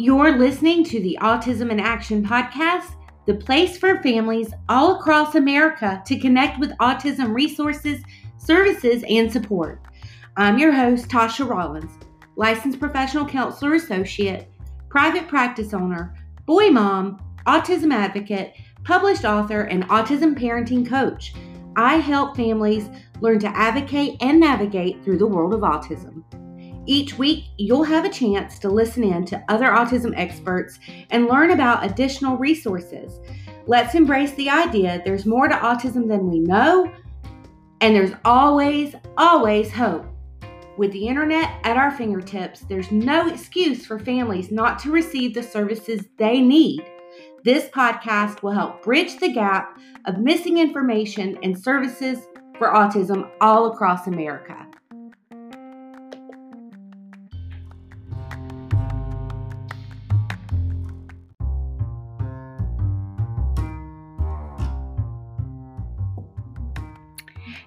You're listening to the Autism in Action podcast, the place for families all across America to connect with autism resources, services, and support. I'm your host, Tosha Rollins, licensed professional counselor associate, private practice owner, boy mom, autism advocate, published author, and autism parenting coach. I help families learn to advocate and navigate through the world of autism. Each week, you'll have a chance to listen in to other autism experts and learn about additional resources. Let's embrace the idea there's more to autism than we know, and there's always, always hope. With the internet at our fingertips, there's no excuse for families not to receive the services they need. This podcast will help bridge the gap of missing information and services for autism all across America.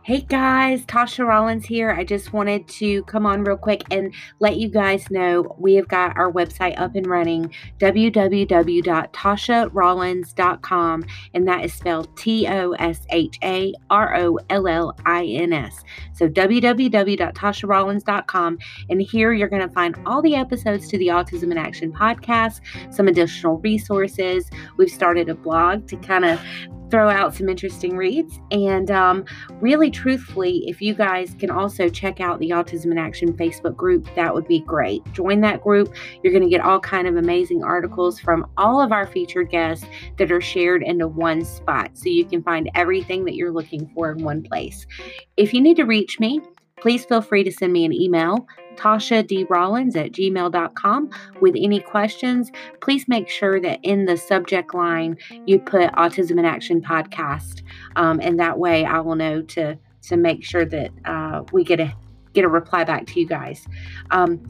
Hey guys, Tosha Rollins here. I just wanted to come on real quick and let you guys know we have got our website up and running www.tosharollins.com and that is spelled T O S H A R O L L I N S. So www.tosharollins.com and here you're going to find all the episodes to the Autism in Action podcast, some additional resources. We've started a blog to kind of throw out some interesting reads. And um, really, truthfully, if you guys can also check out the Autism in Action Facebook group, that would be great. Join that group. You're going to get all kind of amazing articles from all of our featured guests that are shared into one spot. So you can find everything that you're looking for in one place. If you need to reach me, please feel free to send me an email Tosha D. Rollins at gmail.com with any questions. Please make sure that in the subject line you put Autism in Action podcast. Um, and that way I will know to to make sure that uh, we get a get a reply back to you guys. Um,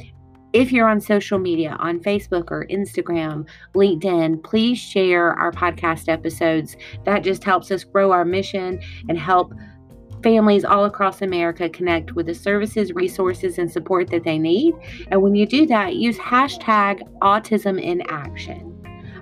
if you're on social media, on Facebook or Instagram, LinkedIn, please share our podcast episodes. That just helps us grow our mission and help families all across America connect with the services, resources, and support that they need. And when you do that, use hashtag autism in action.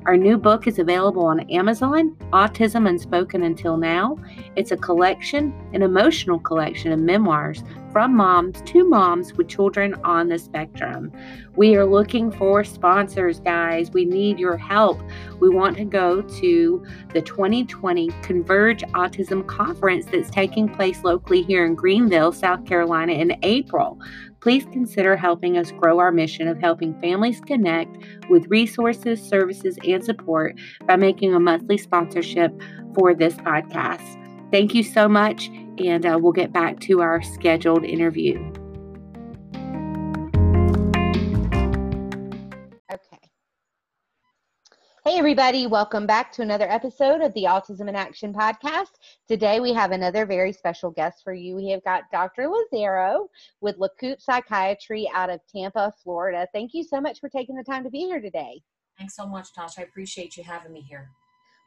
Our new book is available on Amazon, Autism Unspoken Until Now. It's a collection, an emotional collection of memoirs from moms to moms with children on the spectrum. We are looking for sponsors, guys. We need your help. We want to go to the 2020 Converge Autism Conference that's taking place locally here in Greenville, South Carolina in April. Please consider helping us grow our mission of helping families connect with resources, services, and support by making a monthly sponsorship for this podcast. Thank you so much, and uh, we'll get back to our scheduled interview. Hey, everybody, welcome back to another episode of the Autism in Action podcast. Today, we have another very special guest for you. We have got Dr. Lazaro with LaCoop Psychiatry out of Tampa, Florida. Thank you so much for taking the time to be here today. Thanks so much, Tosha. I appreciate you having me here.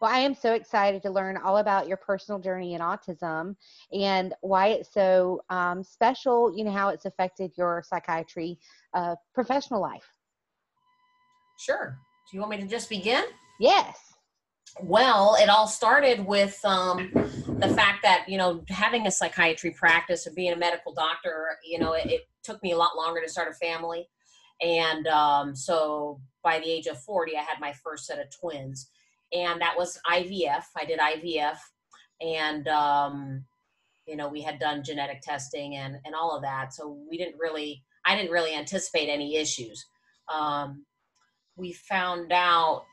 Well, I am so excited to learn all about your personal journey in autism and why it's so um, special, you know, how it's affected your psychiatry uh, professional life. Sure. Do you want me to just begin? Yes. Well, it all started with um, the fact that, you know, having a psychiatry practice or being a medical doctor, you know, it, it took me a lot longer to start a family. And um, so by the age of 40, I had my first set of twins and that was IVF. I did IVF, and um, you know we had done genetic testing and and all of that. So we didn't really, I didn't really anticipate any issues. Um, we found out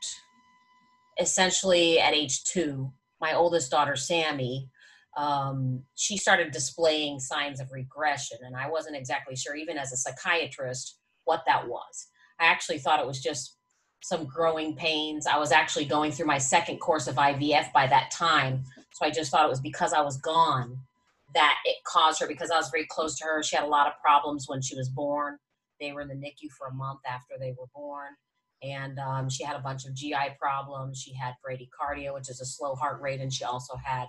essentially at age two. My oldest daughter, Sammy, um, she started displaying signs of regression, and I wasn't exactly sure, even as a psychiatrist, what that was. I actually thought it was just some growing pains. I was actually going through my second course of IVF by that time. So I just thought it was because I was gone that it caused her because I was very close to her. She had a lot of problems when she was born. They were in the NICU for a month after they were born. And um, she had a bunch of GI problems. She had bradycardia, which is a slow heart rate. And she also had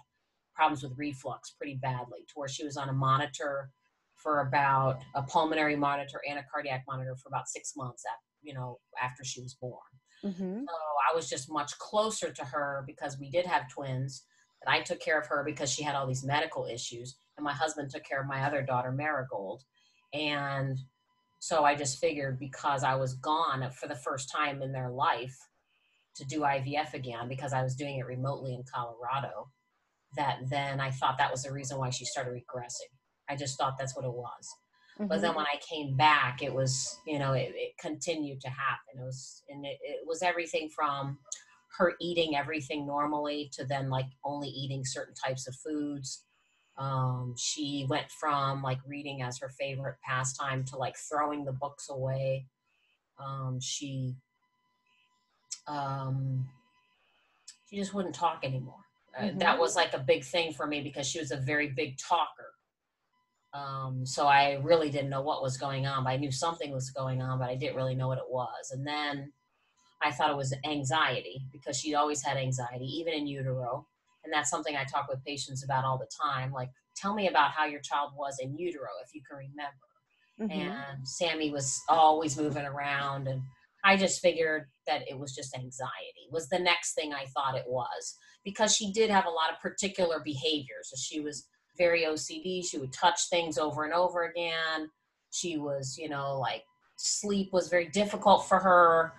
problems with reflux pretty badly, to where she was on a monitor for about a pulmonary monitor and a cardiac monitor for about six months after you know, after she was born. Mm-hmm. So I was just much closer to her because we did have twins. And I took care of her because she had all these medical issues. And my husband took care of my other daughter, Marigold. And so I just figured because I was gone for the first time in their life to do IVF again because I was doing it remotely in Colorado, that then I thought that was the reason why she started regressing. I just thought that's what it was. But Mm-hmm. then when I came back, it was, you know, it, it continued to happen. It was, and it, it was everything from her eating everything normally to then like only eating certain types of foods. Um, she went from like reading as her favorite pastime to like throwing the books away. Um, she, um, she just wouldn't talk anymore. Uh, that Mhm. was like a big thing for me because she was a very big talker. Um, so I really didn't know what was going on, but I knew something was going on, but I didn't really know what it was. And then I thought it was anxiety because she always had anxiety, even in utero. And that's something I talk with patients about all the time. Like, tell me about how your child was in utero, if you can remember. Mhm. And Sammy was always moving around. And I just figured that it was just anxiety, was the next thing I thought it was because she did have a lot of particular behaviors. She was very OCD. She would touch things over and over again. She was, you know, like sleep was very difficult for her.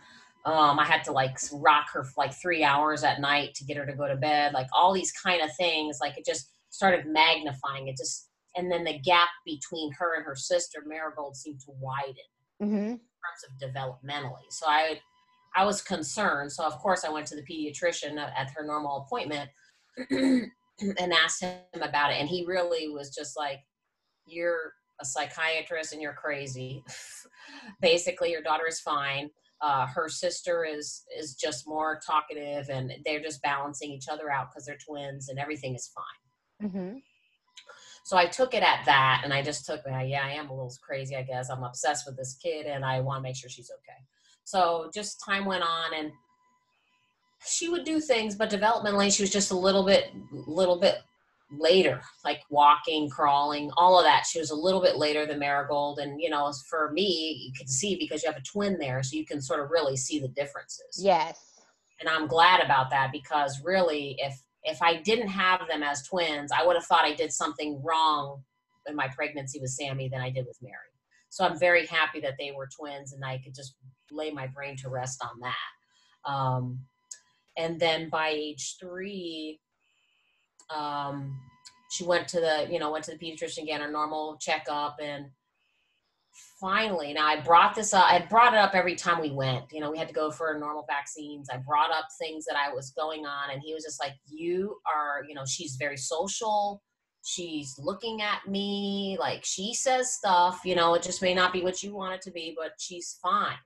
Um, I had to like rock her for like three hours at night to get her to go to bed. Like all these kind of things. Like it just started magnifying. It just and then the gap between her and her sister Marigold seemed to widen Mhm. terms of developmentally. So I I was concerned. So of course I went to the pediatrician at her normal appointment and asked him about it. And he really was just like, You're a psychiatrist and you're crazy. Basically, your daughter is fine. Uh, her sister is is just more talkative and they're just balancing each other out because they're twins and everything is fine. Mhm. So I took it at that, and I just took, uh, yeah, I am a little crazy, I guess. I'm obsessed with this kid, and I want to make sure she's okay. So just time went on, and she would do things, but developmentally, she was just a little bit, little bit later, like walking, crawling, all of that. She was a little bit later than Marigold, and you know, for me, you can see because you have a twin there, so you can sort of really see the differences Yes. and I'm glad about that because really, if if I didn't have them as twins, I would have thought I did something wrong in my pregnancy with Sammy than I did with Mary. So I'm very happy that they were twins, and I could just lay my brain to rest on that. Um, and then by age three, um, she went to the you know went to the pediatrician again, a normal checkup, and finally now i brought this up i brought it up every time we went. You know we had to go for normal vaccines. I brought up things that i was going on and he was just like you are you know she's very social. She's looking at me. Like she says stuff you know it just may not be what you want it to be but she's fine.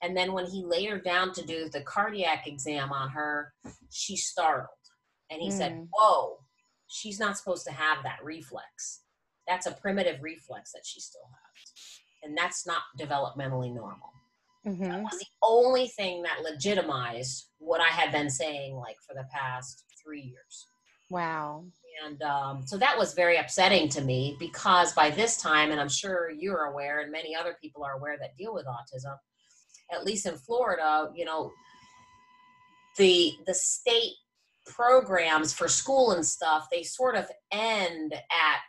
And then when he laid her down to do the cardiac exam on her she startled and he said Mm. whoa she's not supposed to have that reflex that's a primitive reflex that she still has and that's not developmentally normal. That Mhm. was the only thing that legitimized what I had been saying like for the past three years. Wow. And um, so that was very upsetting to me because by this time, and I'm sure you're aware, and many other people are aware that deal with autism, at least in Florida, you know, the the state programs for school and stuff, they sort of end at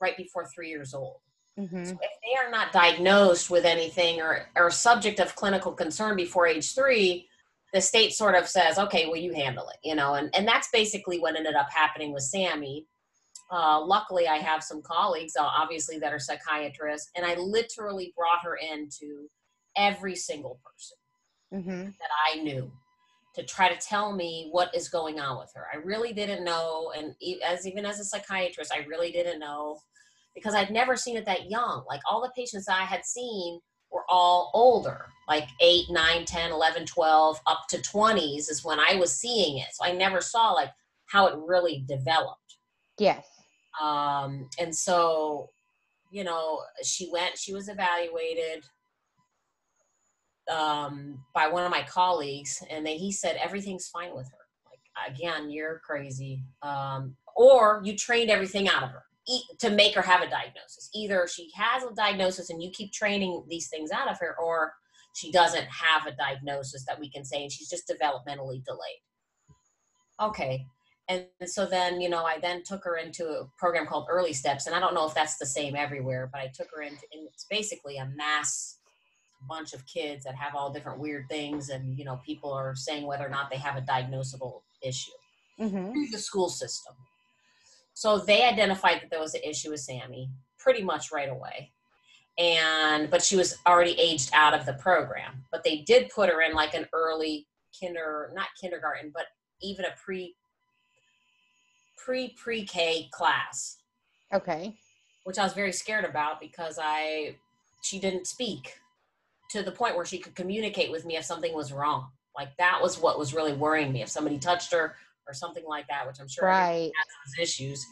right before three years old. Mhm. So if they are not diagnosed with anything or are subject of clinical concern before age three, the state sort of says, okay, well, you handle it, you know, and, and that's basically what ended up happening with Sammy. Uh, luckily, I have some colleagues, uh, obviously, that are psychiatrists, and I literally brought her into every single person Mhm. that I knew to try to tell me what is going on with her. I really didn't know, and as even as a psychiatrist, I really didn't know because I'd never seen it that young. Like all the patients I had seen were all older, like 8, 9, 10, 11, 12, up to 20s is when I was seeing it. So I never saw like how it really developed Yes. um, and so you know she went she was evaluated um, by one of my colleagues and then he said everything's fine with her like again you're crazy um, or you trained everything out of her e- to make her have a diagnosis either she has a diagnosis and you keep training these things out of her or she doesn't have a diagnosis that we can say, and she's just developmentally delayed. Okay. And so then, you know, I then took her into a program called Early Steps, and I don't know if that's the same everywhere, but I took her into, and it's basically a mass bunch of kids that have all different weird things, and you know, people are saying whether or not they have a diagnosable issue Mm-hmm. through the school system. So they identified that there was an issue with Sammy pretty much right away. And but she was already aged out of the program. But they did put her in like an early kinder not kindergarten, but even a pre pre pre-K class, Okay. which I was very scared about because I she didn't speak to the point where she could communicate with me if something was wrong. Like that was what was really worrying me. If somebody touched her or something like that, which I'm sure Right. has those issues.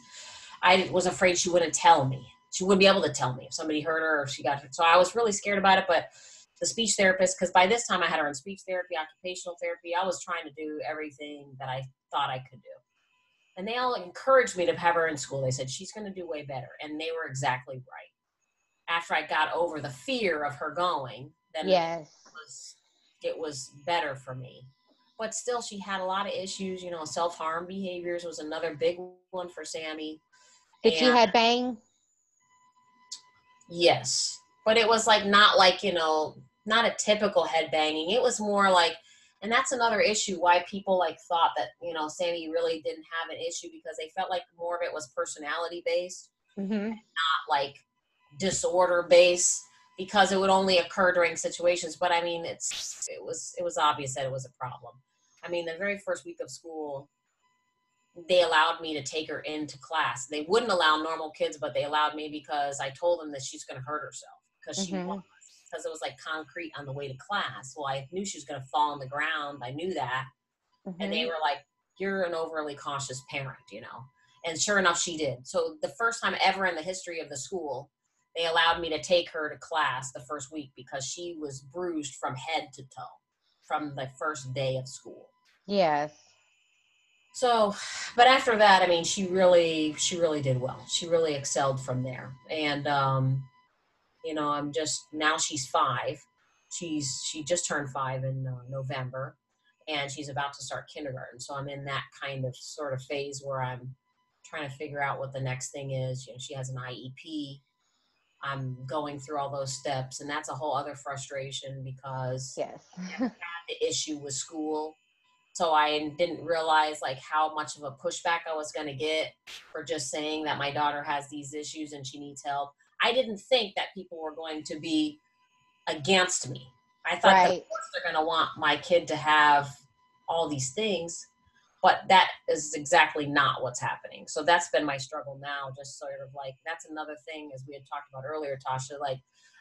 I was afraid she wouldn't tell me. She wouldn't be able to tell me if somebody hurt her or if she got hurt. So I was really scared about it. But the speech therapist, because by this time I had her in speech therapy, occupational therapy, I was trying to do everything that I thought I could do. And they all encouraged me to have her in school. They said, she's going to do way better. And they were exactly right. After I got over the fear of her going, then Yes. was it was better for me but still she had a lot of issues you know self-harm behaviors was another big one for sammy Did she And- had bang? yes but it was like not like you know not a typical head banging it was more like and that's another issue why people like thought that you know sammy really didn't have an issue because they felt like more of it was personality based Mm-hmm. not like disorder based because it would only occur during situations but i mean it's it was it was obvious that it was a problem. I mean the very first week of school they allowed me to take her into class. They wouldn't allow normal kids but they allowed me because i told them that she's going to hurt herself because she Mhm. was. Because it was like concrete on the way to class. Well i knew she was going to fall on the ground. I knew that. And Mm-hmm. they were like you're an overly cautious parent you know? And sure enough she did. So the first time ever in the history of the school they allowed me to take her to class the first week because she was bruised from head to toe from the first day of school. Yes. so but after that i mean she really she really did well. She really excelled from there. And um you know i'm just now she's five. She's she just turned five in uh, november and she's about to start kindergarten. So i'm in that kind of sort of phase where i'm trying to figure out what the next thing is. You know she has an iep i'm going through all those steps and that's a whole other frustration because Yes. the issue with school. So I didn't realize like how much of a pushback I was going to get for just saying that my daughter has these issues and she needs help. I didn't think that people were going to be against me. I thought that Right. of course they're going to want my kid to have all these things, but that is exactly not what's happening. So that's been my struggle now. Just sort of like that's another thing as we had talked about earlier, Tosha. Like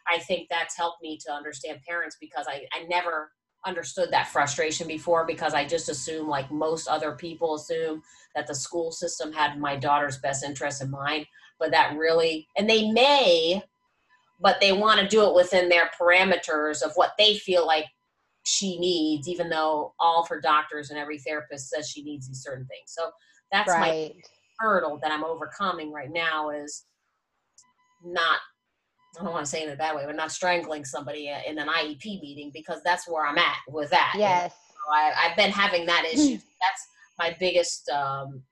I think that's helped me to understand parents because I, I never understood that frustration before because I just assume like most other people assume that the school system had my daughter's best interest in mind, but that really and they may but they want to do it within their parameters of what they feel like she needs even though all of her doctors and every therapist says she needs these certain things. So that's my hurdle that I'm overcoming right now is not I don't want to say it in a bad way, but not strangling somebody in an IEP meeting because that's where I'm at with that. Yes. So I, I've been having that issue. That's my biggest, um,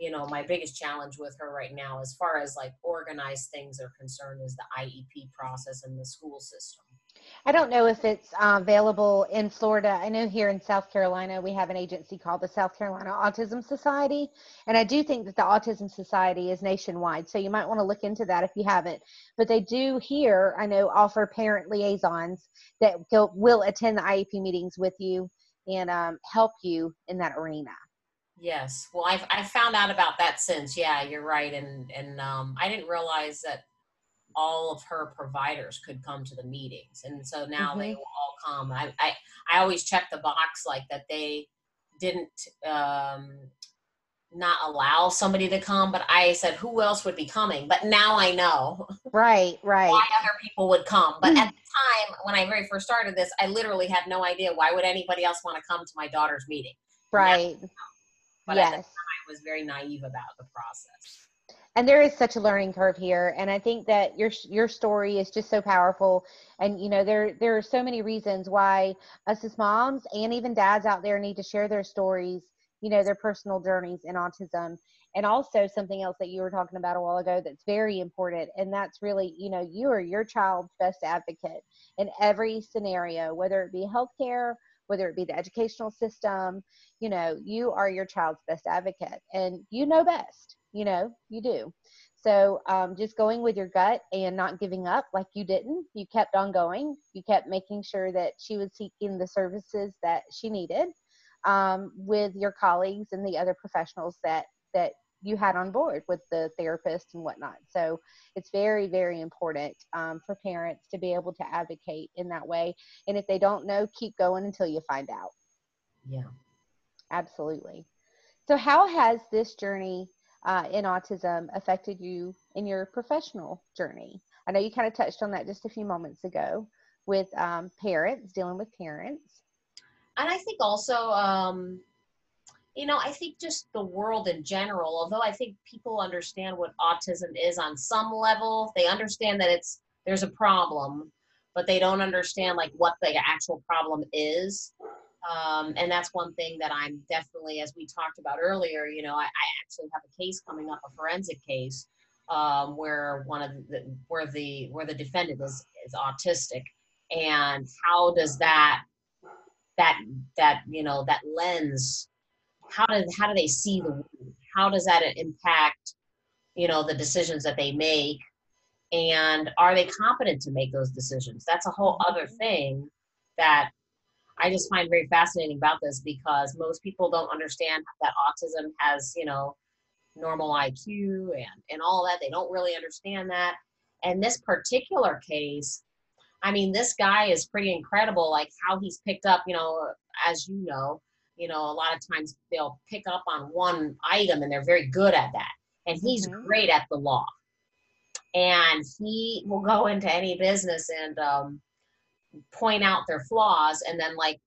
you know, my biggest challenge with her right now, as far as like organized things are concerned, is the IEP process in the school system. I don't know if it's uh, available in Florida. I know here in South Carolina we have an agency called the South Carolina Autism Society, and I do think that the Autism Society is nationwide. So you might want to look into that if you haven't. But they do here, I know, offer parent liaisons that will, will attend the IEP meetings with you and um, help you in that arena. Yes. Well, I've I've found out about that since. Yeah, you're right, and and um, I didn't realize that all of her providers could come to the meetings, and so now they Mhm. will all come. I I I always check the box like that they didn't um, not allow somebody to come, but I said who else would be coming. But now I know Right, right. why other people would come. But at the time when I very first started this, I literally had no idea why would anybody else want to come to my daughter's meeting. Right. But at the time I was very naive about the process. And there is such a learning curve here and i think that your your story is just so powerful. And you know there there are so many reasons why us as moms and even dads out there need to share their stories you know their personal journeys in autism. And also something else that you were talking about a while ago that's very important and that's really you know you are your child's best advocate in every scenario whether it be healthcare whether it be the educational system you know you are your child's best advocate and you know best you know you do so um, just going with your gut and not giving up like you didn't you kept on going you kept making sure that she was seeking the services that she needed um, with your colleagues and the other professionals that that you had on board with the therapist and whatnot. So it's very, very important um, for parents to be able to advocate in that way. And if they don't know, keep going until you find out. Yeah. Absolutely. So, how has this journey uh, in autism affected you in your professional journey? I know you kind of touched on that just a few moments ago with um, parents, dealing with parents. And I think also, um, you know, I think just the world in general, although I think people understand what autism is on some level, they understand that it's there's a problem, but they don't understand like what the actual problem is. Um, and that's one thing that I'm definitely, as we talked about earlier, you know, I, I actually have a case coming up, a forensic case, um, where one of the where the where the defendant is is autistic, and how does that that that you know that lens, how does how do they see the how does that impact you know the decisions that they make, and are they competent to make those decisions? That's a whole other thing that I just find very fascinating about this because most people don't understand that autism has, you know, normal IQ and, and all that. They don't really understand that. And this particular case, I mean, this guy is pretty incredible, like how he's picked up, you know, as you know, you know, a lot of times they'll pick up on one item and they're very good at that. And he's mm-hmm. great at the law. And he will go into any business and um, point out their flaws and then like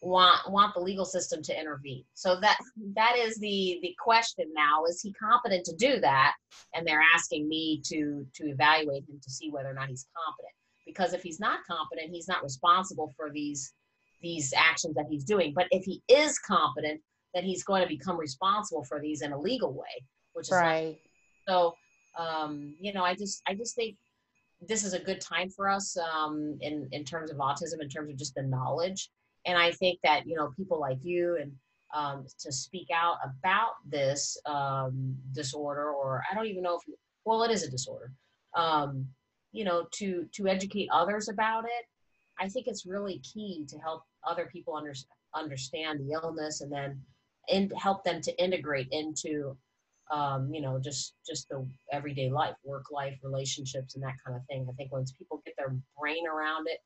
want want the legal system to intervene. So that that is the the question now is he competent to do that? And they're asking me to to evaluate him to see whether or not he's competent. Because if he's not competent he's not responsible for these these actions that he's doing. But if he is competent then he's going to become responsible for these in a legal way which is right. Not, so um you know i just i just think this is a good time for us um, in in terms of autism, in terms of just the knowledge. And I think that you know people like you and um, to speak out about this um, disorder, or I don't even know if you, well, it is a disorder. Um, you know, to to educate others about it, I think it's really key to help other people under, understand the illness and then and help them to integrate into um, you know, just just the everyday life, work life, relationships, and that kind of thing. I think once people get their brain around it,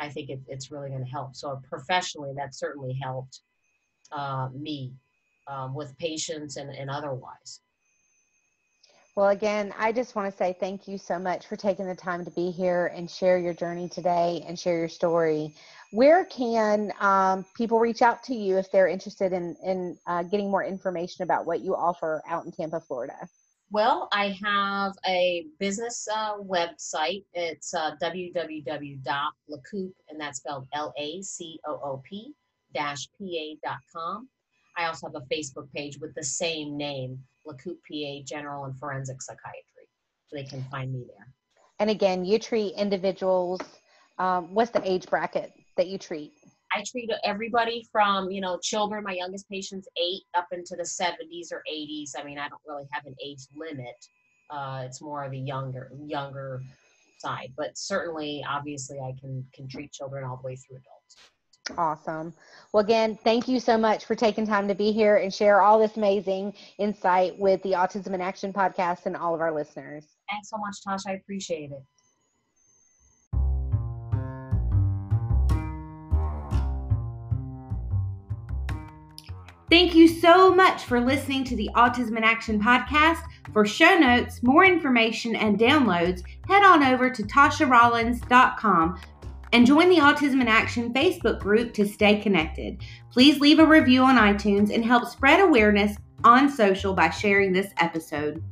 I think it, it's really going to help. So professionally, that certainly helped uh, me um, with patients and, and otherwise. Well, again, I just want to say thank you so much for taking the time to be here and share your journey today and share your story. Where can um, people reach out to you if they're interested in, in uh, getting more information about what you offer out in Tampa, Florida? Well, I have a business uh, website. It's uh, www.lacoop, and that's spelled L A C O O P dash PA.com. I also have a Facebook page with the same name, LaCoop PA General and Forensic Psychiatry. So they can find me there. And again, you treat individuals. Um, what's the age bracket that you treat? I treat everybody from, you know, children, my youngest patient's eight up into the 70s or 80s. I mean, I don't really have an age limit. Uh, it's more of a younger, younger side, but certainly, obviously, I can, can treat children all the way through adults. Awesome. Well, again, thank you so much for taking time to be here and share all this amazing insight with the Autism in Action podcast and all of our listeners. Thanks so much, Tosha. I appreciate it. Thank you so much for listening to the Autism in Action podcast. For show notes, more information, and downloads, head on over to tosharollins.com and join the Autism in Action Facebook group to stay connected. Please leave a review on iTunes and help spread awareness on social by sharing this episode.